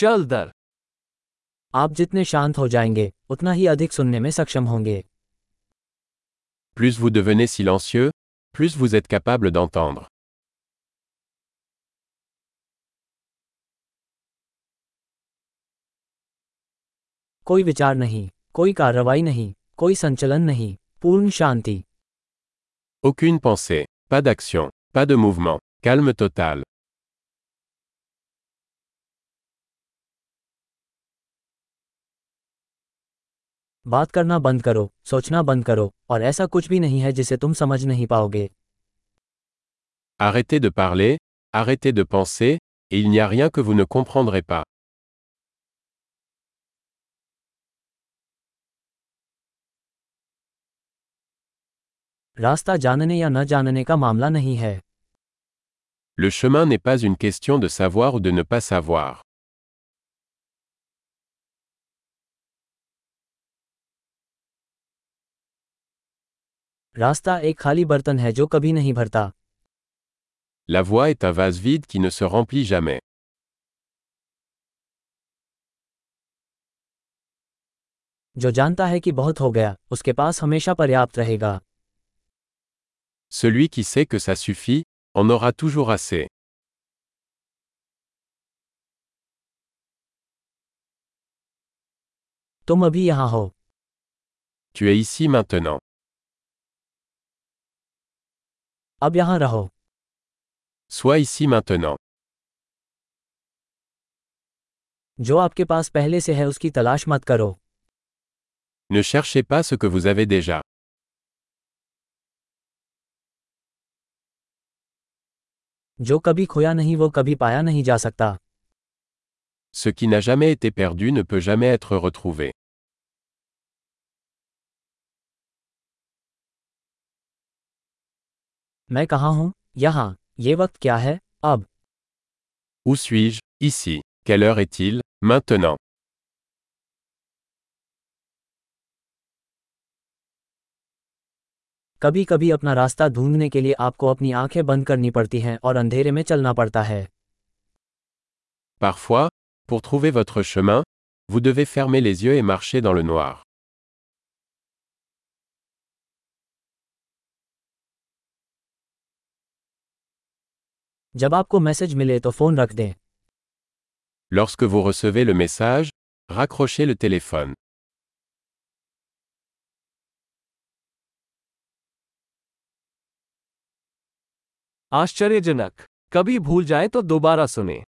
चल दर आप जितने शांत हो जाएंगे उतना ही अधिक सुनने में सक्षम होंगे Plus vous devenez silencieux, plus vous êtes capable d'entendre. कोई विचार नहीं कोई कार्रवाई नहीं कोई संचलन नहीं पूर्ण शांति Aucune pensée, pas d'action, pas de mouvement, calme total. बात करना बंद करो सोचना बंद करो और ऐसा कुछ भी नहीं है जिसे तुम समझ नहीं पाओगे Arrêtez de parler, arrêtez de penser, et il n'y a rien que vous ne comprendrez pas. रास्ता जानने या न जानने का मामला नहीं है Le chemin n'est pas une question de savoir ou de ne pas savoir. रास्ता एक खाली बर्तन है जो कभी नहीं भरता La voie est un vase vide qui ne se remplit jamais. जो जानता है कि बहुत हो गया उसके पास हमेशा पर्याप्त रहेगा Celui qui sait que ça suffit, en aura toujours assez. तुम अभी यहाँ हो Tu es ici maintenant. अब यहाँ रहो Sois ici maintenant. जो आपके पास पहले से है उसकी तलाश मत करो Ne cherchez pas ce que vous avez déjà. जो कभी खोया नहीं वो कभी पाया नहीं जा सकता Ce qui n'a jamais été perdu ne peut jamais être retrouvé. मैं कहाँ हूँ यहाँ ये वक्त क्या है अब Où suis-je Ici. Quelle heure est-il Maintenant. कभी कभी अपना रास्ता ढूँढने के लिए आपको अपनी आँखें बंद करनी पड़ती हैं और अंधेरे में चलना पड़ता है Parfois, pour trouver votre chemin, vous devez fermer les yeux et marcher dans le noir. जब आपको मैसेज मिले तो फ़ोन रख दें Lorsque vous recevez le message, raccrochez le téléphone. आश्चर्यजनक कभी भूल जाए तो दोबारा सुने